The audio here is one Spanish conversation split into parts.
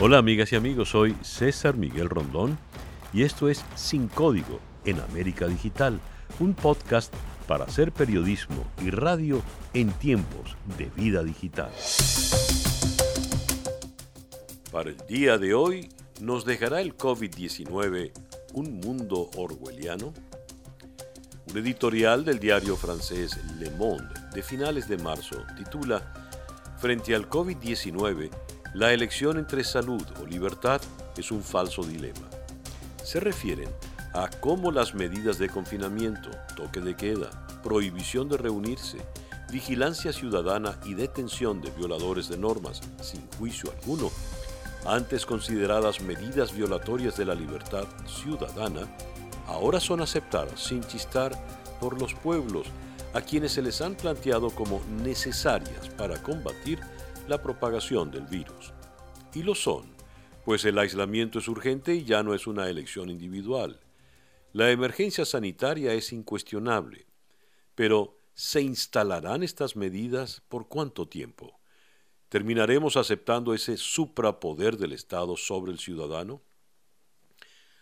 Hola amigas y amigos, soy César Miguel Rondón y esto es Sin Código en América Digital, un podcast para hacer periodismo y radio en tiempos de vida digital. Para el día de hoy, ¿nos dejará el COVID-19 un mundo orwelliano? Un editorial del diario francés Le Monde de finales de marzo titula Frente al COVID-19, la elección entre salud o libertad es un falso dilema. Se refieren a cómo las medidas de confinamiento, toque de queda, prohibición de reunirse, vigilancia ciudadana y detención de violadores de normas sin juicio alguno, antes consideradas medidas violatorias de la libertad ciudadana, ahora son aceptadas sin chistar por los pueblos a quienes se les han planteado como necesarias para combatir la propagación del virus. Y lo son, pues el aislamiento es urgente y ya no es una elección individual. La emergencia sanitaria es incuestionable, pero ¿se instalarán estas medidas por cuánto tiempo? ¿Terminaremos aceptando ese suprapoder del Estado sobre el ciudadano?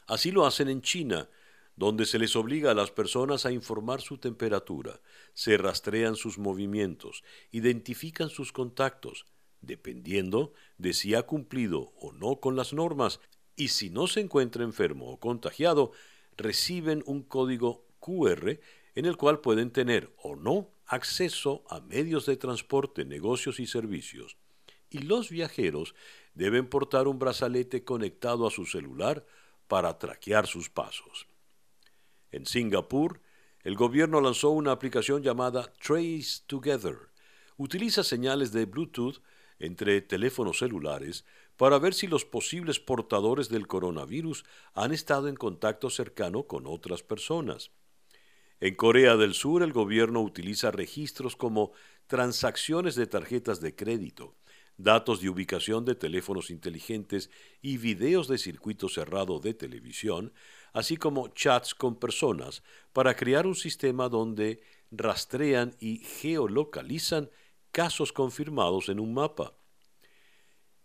Así lo hacen en China, donde se les obliga a las personas a informar su temperatura, se rastrean sus movimientos, identifican sus contactos, dependiendo de si ha cumplido o no con las normas, y si no se encuentra enfermo o contagiado, reciben un código QR en el cual pueden tener o no acceso a medios de transporte, negocios y servicios. Y los viajeros deben portar un brazalete conectado a su celular para traquear sus pasos. En Singapur, el gobierno lanzó una aplicación llamada Trace Together. Utiliza señales de Bluetooth entre teléfonos celulares para ver si los posibles portadores del coronavirus han estado en contacto cercano con otras personas. En Corea del Sur el gobierno utiliza registros como transacciones de tarjetas de crédito, datos de ubicación de teléfonos inteligentes y videos de circuito cerrado de televisión, así como chats con personas, para crear un sistema donde rastrean y geolocalizan casos confirmados en un mapa.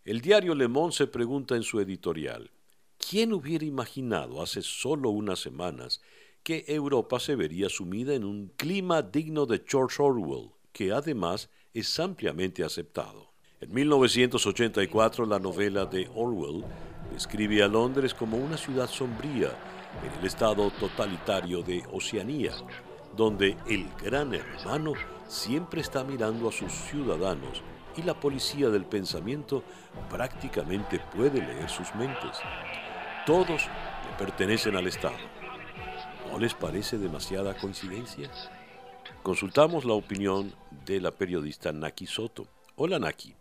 El diario Le Monde se pregunta en su editorial, ¿quién hubiera imaginado hace solo unas semanas que Europa se vería sumida en un clima digno de George Orwell, que además es ampliamente aceptado? En 1984 la novela de Orwell describe a Londres como una ciudad sombría en el estado totalitario de Oceanía, donde el gran hermano siempre está mirando a sus ciudadanos y la policía del pensamiento prácticamente puede leer sus mentes. Todos pertenecen al Estado. ¿No les parece demasiada coincidencia? Consultamos la opinión de la periodista Naki Soto. Hola Naki,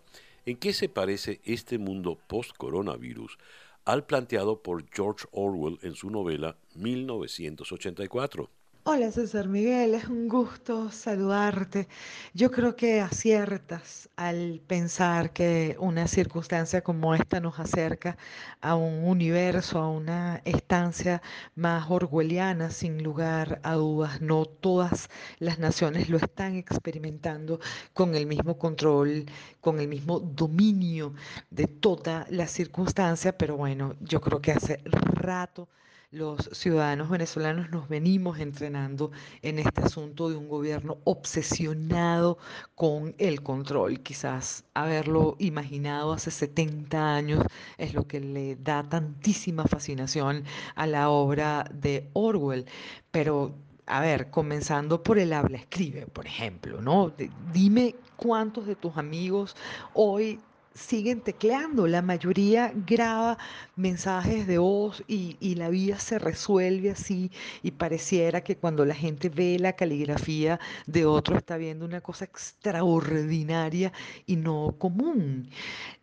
¿en qué se parece este mundo post-coronavirus al planteado por George Orwell en su novela 1984? Hola César Miguel, es un gusto saludarte. Yo creo que aciertas al pensar que una circunstancia como esta nos acerca a un universo, a una estancia más orwelliana, sin lugar a dudas. No todas las naciones lo están experimentando con el mismo control, con el mismo dominio de toda la circunstancia, pero bueno, yo creo que hace rato los ciudadanos venezolanos nos venimos entrenando en este asunto de un gobierno obsesionado con el control. Quizás haberlo imaginado hace 70 años es lo que le da tantísima fascinación a la obra de Orwell. Pero a ver, comenzando por el habla escribe, por ejemplo, ¿no? Dime cuántos de tus amigos hoy siguen tecleando, la mayoría graba mensajes de voz y, y, la vida se resuelve así y pareciera que cuando la gente ve la caligrafía de otro está viendo una cosa extraordinaria y no común.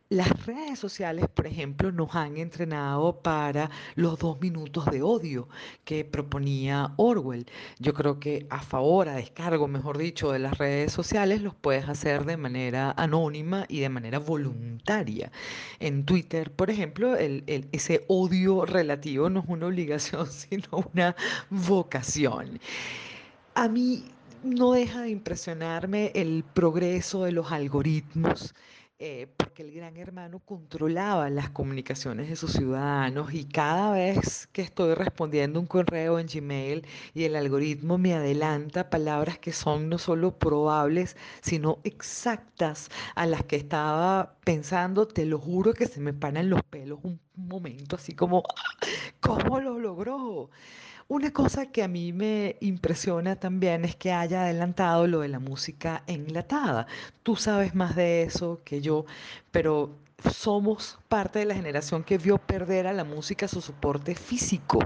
Las redes sociales, por ejemplo, nos han entrenado para los dos minutos de odio que proponía Orwell. Yo creo que a favor, a descargo, mejor dicho, de las redes sociales, los puedes hacer de manera anónima y de manera voluntaria. En Twitter, por ejemplo, ese odio relativo no es una obligación, sino una vocación. A mí no deja de impresionarme el progreso de los algoritmos eh, porque el gran hermano controlaba las comunicaciones de sus ciudadanos y cada vez que estoy respondiendo un correo en Gmail y el algoritmo me adelanta palabras que son no solo probables, sino exactas a las que estaba pensando, te lo juro que se me paran los pelos un momento, así como, ¿cómo lo logró? Una cosa que a mí me impresiona también es que haya adelantado lo de la música enlatada. Tú sabes más de eso que yo, pero somos parte de la generación que vio perder a la música su soporte físico.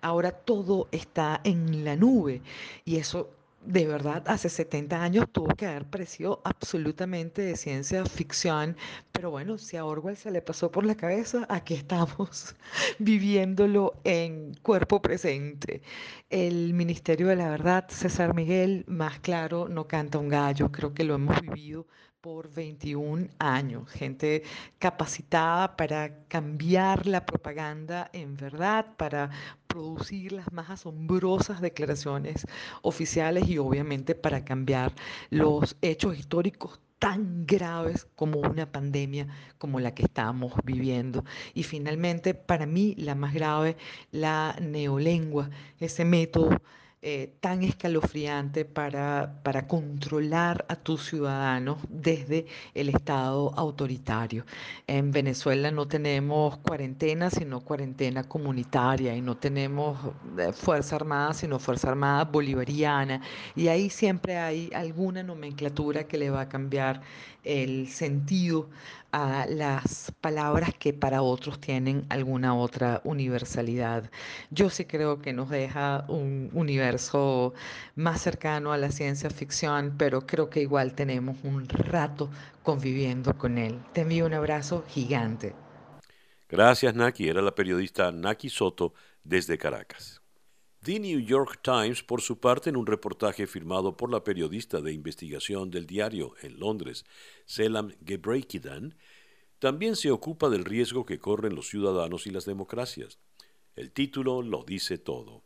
Ahora todo está en la nube y eso de verdad, hace 70 años tuvo que haber parecido absolutamente de ciencia ficción, pero bueno, si a Orwell se le pasó por la cabeza, aquí estamos viviéndolo en cuerpo presente. El Ministerio de la Verdad, César Miguel, más claro, no canta un gallo, creo que lo hemos vivido por 21 años, gente capacitada para cambiar la propaganda en verdad, para producir las más asombrosas declaraciones oficiales y obviamente para cambiar los hechos históricos tan graves como una pandemia como la que estamos viviendo. Y finalmente, para mí, la más grave, la neolengua, ese método eh, tan escalofriante para, para controlar a tus ciudadanos desde el Estado autoritario. En Venezuela no tenemos cuarentena, sino cuarentena comunitaria, y no tenemos eh, Fuerza Armada, sino Fuerza Armada Bolivariana, y ahí siempre hay alguna nomenclatura que le va a cambiar el sentido a las palabras que para otros tienen alguna otra universalidad. Yo sí creo que nos deja un universo más cercano a la ciencia ficción, pero creo que igual tenemos un rato conviviendo con él. Te envío un abrazo gigante. Gracias, Naki. Era la periodista Naki Soto desde Caracas. The New York Times, por su parte, en un reportaje firmado por la periodista de investigación del diario en Londres, Selam Gebrekidan, también se ocupa del riesgo que corren los ciudadanos y las democracias. El título lo dice todo.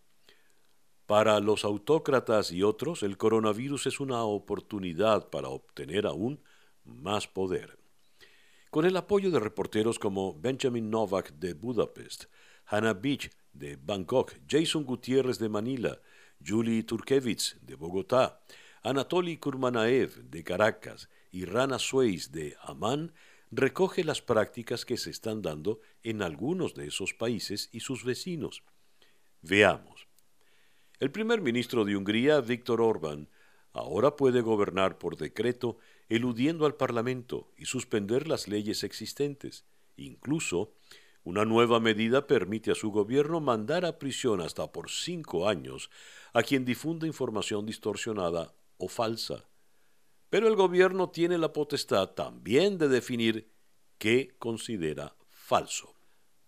Para los autócratas y otros, el coronavirus es una oportunidad para obtener aún más poder. Con el apoyo de reporteros como Benjamin Novak de Budapest, Hannah Beach de Bangkok, Jason Gutiérrez de Manila, Julie Turkevich de Bogotá, Anatoly Kurmanaev de Caracas y Rana Suez de Amán, recoge las prácticas que se están dando en algunos de esos países y sus vecinos. Veamos. El primer ministro de Hungría, Víctor Orbán, ahora puede gobernar por decreto eludiendo al Parlamento y suspender las leyes existentes, incluso una nueva medida permite a su gobierno mandar a prisión hasta por cinco años a quien difunda información distorsionada o falsa. Pero el gobierno tiene la potestad también de definir qué considera falso.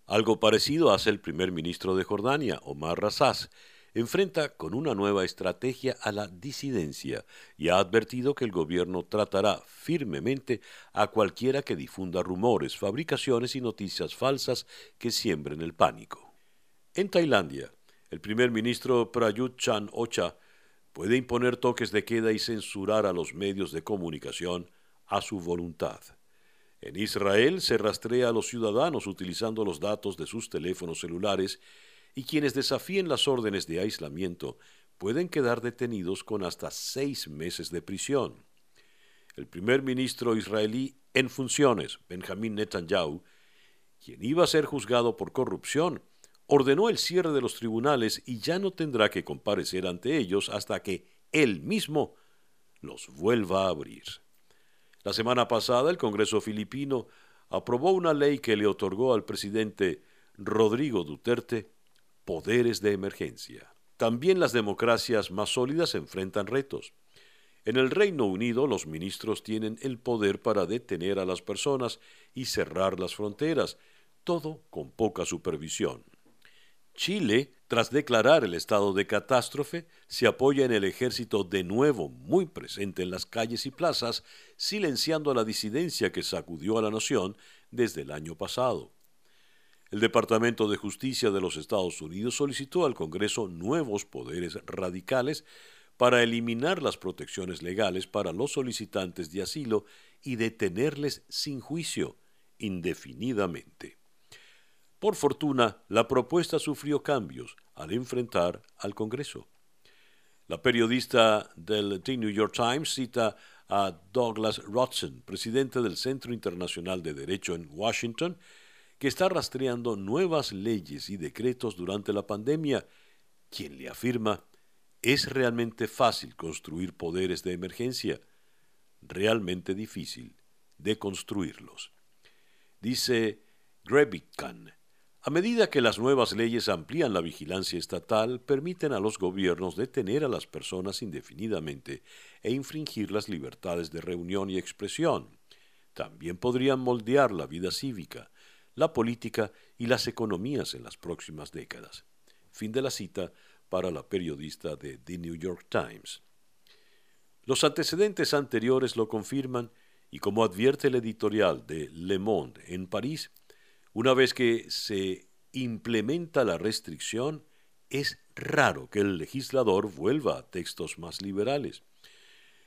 Algo parecido hace el primer ministro de Jordania, Omar Razaz, enfrenta con una nueva estrategia a la disidencia y ha advertido que el gobierno tratará firmemente a cualquiera que difunda rumores, fabricaciones y noticias falsas que siembren el pánico. En Tailandia, el primer ministro Prayut Chan Ocha puede imponer toques de queda y censurar a los medios de comunicación a su voluntad. En Israel se rastrea a los ciudadanos utilizando los datos de sus teléfonos celulares y quienes desafíen las órdenes de aislamiento pueden quedar detenidos con hasta seis meses de prisión. El primer ministro israelí en funciones, Benjamin Netanyahu, quien iba a ser juzgado por corrupción, ordenó el cierre de los tribunales y ya no tendrá que comparecer ante ellos hasta que él mismo los vuelva a abrir. La semana pasada el Congreso filipino aprobó una ley que le otorgó al presidente Rodrigo Duterte poderes de emergencia. También las democracias más sólidas enfrentan retos. En el Reino Unido los ministros tienen el poder para detener a las personas y cerrar las fronteras, todo con poca supervisión. Chile, tras declarar el estado de catástrofe, se apoya en el ejército de nuevo muy presente en las calles y plazas, silenciando la disidencia que sacudió a la nación desde el año pasado. El Departamento de Justicia de los Estados Unidos solicitó al Congreso nuevos poderes radicales para eliminar las protecciones legales para los solicitantes de asilo y detenerles sin juicio, indefinidamente. Por fortuna, la propuesta sufrió cambios al enfrentar al Congreso. La periodista del The New York Times cita a Douglas Rodson, presidente del Centro Internacional de Derecho en Washington, que está rastreando nuevas leyes y decretos durante la pandemia, quien le afirma, es realmente fácil construir poderes de emergencia, realmente difícil de construirlos. Dice Grebican, a medida que las nuevas leyes amplían la vigilancia estatal, permiten a los gobiernos detener a las personas indefinidamente e infringir las libertades de reunión y expresión. También podrían moldear la vida cívica, la política y las economías en las próximas décadas. Fin de la cita para la periodista de The New York Times. Los antecedentes anteriores lo confirman y como advierte el editorial de Le Monde en París, una vez que se implementa la restricción, es raro que el legislador vuelva a textos más liberales.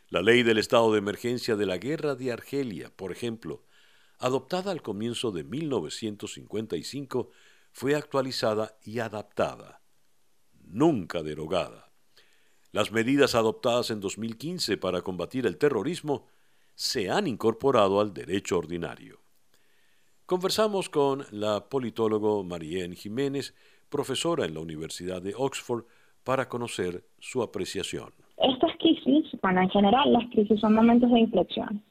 La ley del estado de emergencia de la guerra de Argelia, por ejemplo, adoptada al comienzo de 1955, fue actualizada y adaptada, nunca derogada. Las medidas adoptadas en 2015 para combatir el terrorismo se han incorporado al derecho ordinario. Conversamos con la politólogo Marianne Jiménez, profesora en la Universidad de Oxford, para conocer su apreciación. Estas crisis, bueno, en general las crisis son momentos de inflexión.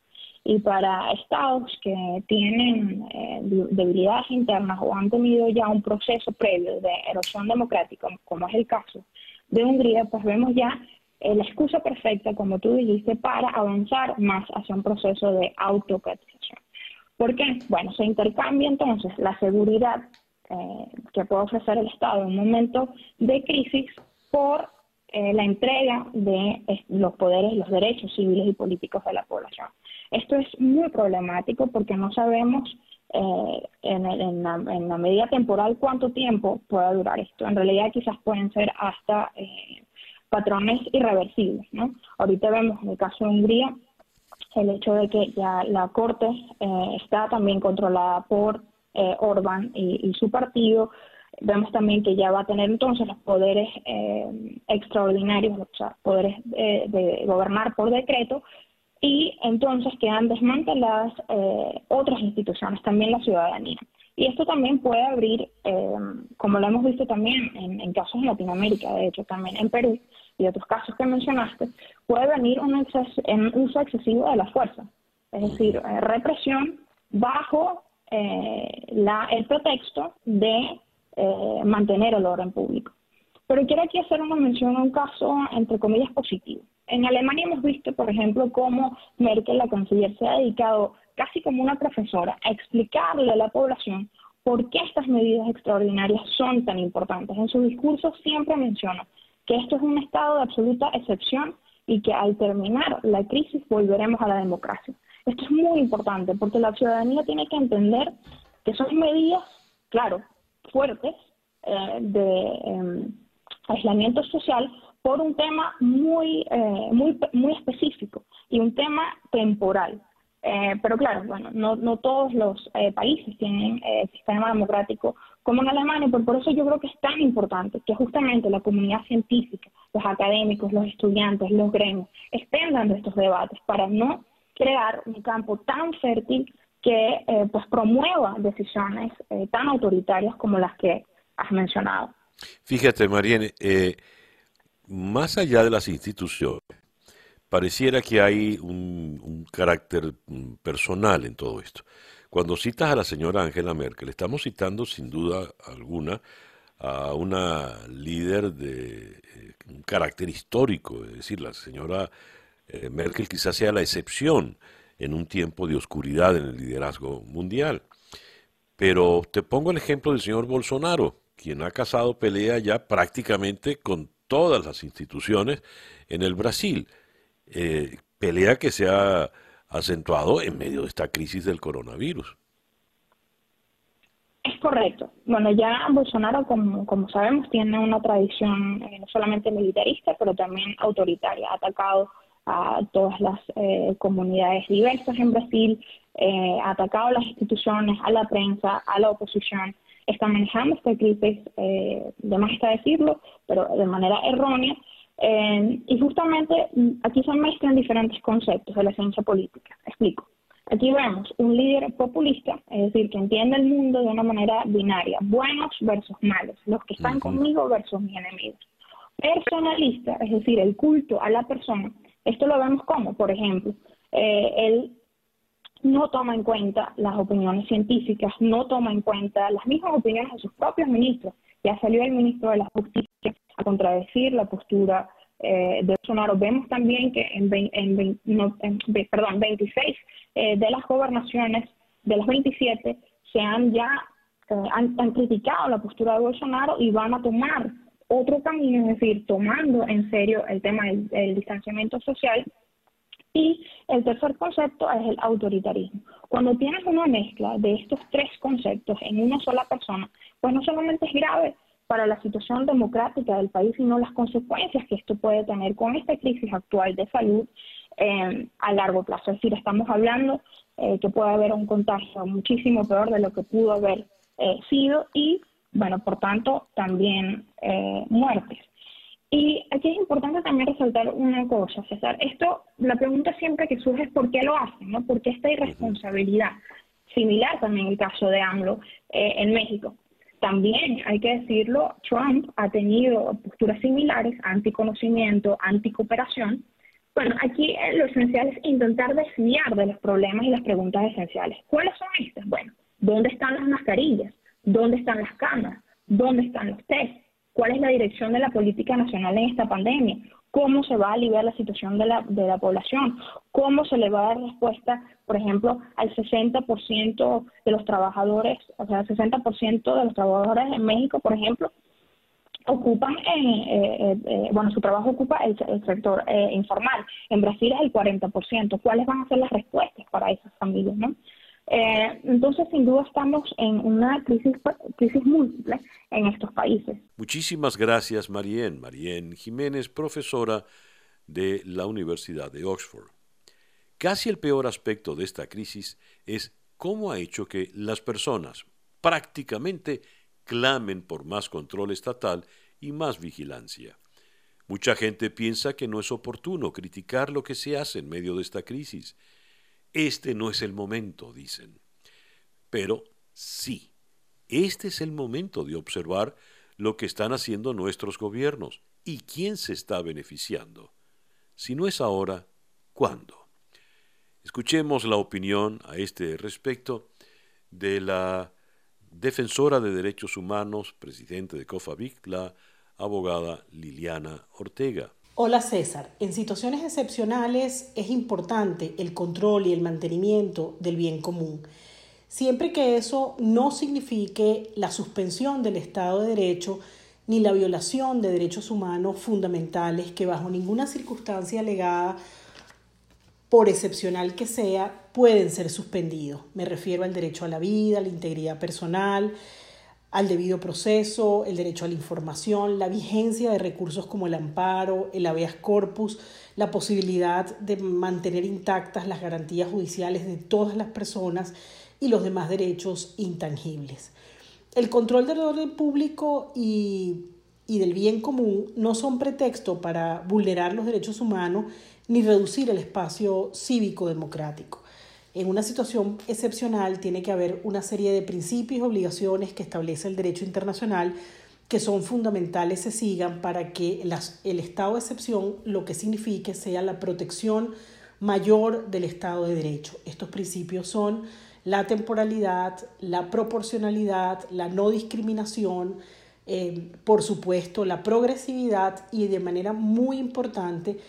Y para estados que tienen eh, debilidades internas o han tenido ya un proceso previo de erosión democrática, como es el caso de Hungría, pues vemos ya eh, la excusa perfecta, como tú dijiste, para avanzar más hacia un proceso de autocratización. ¿Por qué? Bueno, se intercambia entonces la seguridad eh, que puede ofrecer el Estado en un momento de crisis por la entrega de los poderes, los derechos civiles y políticos de la población. Esto es muy problemático porque no sabemos en, la, medida temporal cuánto tiempo pueda durar esto. En realidad quizás pueden ser hasta patrones irreversibles. ¿no? Ahorita vemos en el caso de Hungría el hecho de que ya la Corte eh, está también controlada por eh, Orban y, su partido. Vemos también que ya va a tener entonces los poderes eh, extraordinarios, o sea, poderes de, gobernar por decreto, y entonces quedan desmanteladas otras instituciones, también la ciudadanía. Y esto también puede abrir, como lo hemos visto también en, casos en Latinoamérica, de hecho también en Perú, y otros casos que mencionaste, puede venir un, uso excesivo de la fuerza, es decir, eh, represión bajo eh, la, el pretexto de eh, mantener el orden público. Pero quiero aquí hacer una mención a un caso, entre comillas, positivo. En Alemania hemos visto, por ejemplo, cómo Merkel, la canciller, se ha dedicado casi como una profesora a explicarle a la población por qué estas medidas extraordinarias son tan importantes. En su discurso siempre menciona que esto es un estado de absoluta excepción y que al terminar la crisis volveremos a la democracia. Esto es muy importante porque la ciudadanía tiene que entender que son medidas, claro, fuertes eh, de em, aislamiento social por un tema muy, eh, muy, muy específico y un tema temporal. Eh, pero claro, bueno, no, no todos los eh, países tienen eh, sistema democrático como en Alemania, pero por eso yo creo que es tan importante que justamente la comunidad científica, los académicos, los estudiantes, los gremios, estén dando estos debates para no crear un campo tan fértil que eh, pues promueva decisiones tan autoritarias como las que has mencionado. Fíjate, Mariene, más allá de las instituciones, pareciera que hay un, carácter mm, personal en todo esto. Cuando citas a la señora Angela Merkel, estamos citando sin duda alguna a una líder de eh, un carácter histórico, es decir, la señora eh, Merkel quizás sea la excepción en un tiempo de oscuridad en el liderazgo mundial. Pero te pongo el ejemplo del señor Bolsonaro, quien ha casado pelea ya prácticamente con todas las instituciones en el Brasil. Eh, pelea que se ha acentuado en medio de esta crisis del coronavirus. Es correcto. Bueno, ya Bolsonaro, como, como sabemos, tiene una tradición eh, no solamente militarista, pero también autoritaria. Ha atacado a todas las eh, comunidades diversas en Brasil, eh, ha atacado a las instituciones, a la prensa, a la oposición, está manejando esta crisis, eh, de más está decirlo, pero de manera errónea, y justamente mm, aquí se mezclan diferentes conceptos de la ciencia política. Explico. Aquí vemos un líder populista, es decir, que entiende el mundo de una manera binaria, buenos versus malos, los que están conmigo versus mis enemigos. Personalista, es decir, el culto a la persona, esto lo vemos como, por ejemplo, eh, él no toma en cuenta las opiniones científicas, no toma en cuenta las mismas opiniones de sus propios ministros. Ya salió el ministro de la Justicia a contradecir la postura eh, de Bolsonaro. Vemos también que en, perdón, 26 eh, de las gobernaciones, de las 27, se han ya eh, han, criticado la postura de Bolsonaro y van a tomar otro camino, es decir, tomando en serio el tema del, distanciamiento social. Y el tercer concepto es el autoritarismo. Cuando tienes una mezcla de estos tres conceptos en una sola persona, pues no solamente es grave, para la situación democrática del país, sino las consecuencias que esto puede tener con esta crisis actual de salud eh, a largo plazo. Es decir, estamos hablando eh, que puede haber un contagio muchísimo peor de lo que pudo haber eh, sido y, bueno, por tanto, también muertes. Y aquí es importante también resaltar una cosa, César. Esto, la pregunta siempre que surge es por qué lo hacen, ¿no? ¿Por qué esta irresponsabilidad? Similar también el caso de AMLO en México. También, hay que decirlo, Trump ha tenido posturas similares, anticonocimiento, anticooperación. Bueno, aquí eh, lo esencial es intentar desviar de los problemas y las preguntas esenciales. ¿Cuáles son estas? Bueno, ¿dónde están las mascarillas? ¿Dónde están las camas? ¿Dónde están los test? ¿Cuál es la dirección de la política nacional en esta pandemia? cómo se va a aliviar la situación de la, de la población, cómo se le va a dar respuesta, por ejemplo, al 60% de los trabajadores, o sea, el 60% de los trabajadores en México, por ejemplo, ocupan, eh, eh, eh, bueno, su trabajo ocupa el, sector informal. En Brasil es el 40%. ¿Cuáles van a ser las respuestas para esas familias, no? Eh, entonces, sin duda, estamos en una crisis, crisis múltiple en estos países. Muchísimas gracias, Marien. Marien Jiménez, profesora de la Universidad de Oxford. Casi el peor aspecto de esta crisis es cómo ha hecho que las personas prácticamente clamen por más control estatal y más vigilancia. Mucha gente piensa que no es oportuno criticar lo que se hace en medio de esta crisis este no es el momento, dicen. Pero sí, este es el momento de observar lo que están haciendo nuestros gobiernos y quién se está beneficiando. Si no es ahora, ¿cuándo? Escuchemos la opinión a este respecto de la defensora de derechos humanos, presidente de COFAVIC, la abogada Liliana Ortega. Hola César, en situaciones excepcionales es importante el control y el mantenimiento del bien común, siempre que eso no signifique la suspensión del Estado de Derecho ni la violación de derechos humanos fundamentales que bajo ninguna circunstancia alegada, por excepcional que sea, pueden ser suspendidos. Me refiero al derecho a la vida, a la integridad personal, al debido proceso, el derecho a la información, la vigencia de recursos como el amparo, el habeas corpus, la posibilidad de mantener intactas las garantías judiciales de todas las personas y los demás derechos intangibles. El control del orden público y, y del bien común no son pretexto para vulnerar los derechos humanos ni reducir el espacio cívico democrático. En una situación excepcional tiene que haber una serie de principios y obligaciones que establece el derecho internacional que son fundamentales se sigan para que el estado de excepción lo que signifique sea la protección mayor del Estado de Derecho. Estos principios son la temporalidad, la proporcionalidad, la no discriminación, eh, por supuesto, la progresividad y de manera muy importante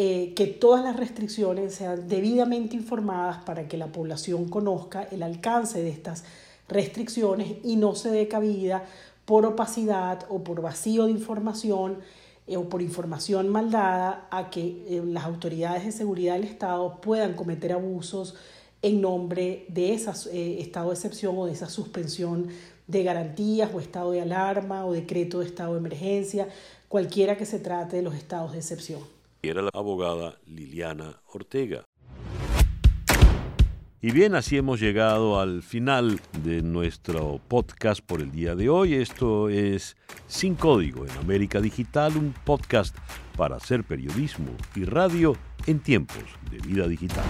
eh, que todas las restricciones sean debidamente informadas para que la población conozca el alcance de estas restricciones y no se dé cabida por opacidad o por vacío de información eh, o por información mal dada a que eh, las autoridades de seguridad del Estado puedan cometer abusos en nombre de ese estado de excepción o de esa suspensión de garantías o estado de alarma o decreto de estado de emergencia, cualquiera que se trate de los estados de excepción. Era la abogada Liliana Ortega. Y bien, así hemos llegado al final de nuestro podcast por el día de hoy. Esto es Sin Código en América Digital, un podcast para hacer periodismo y radio en tiempos de vida digital.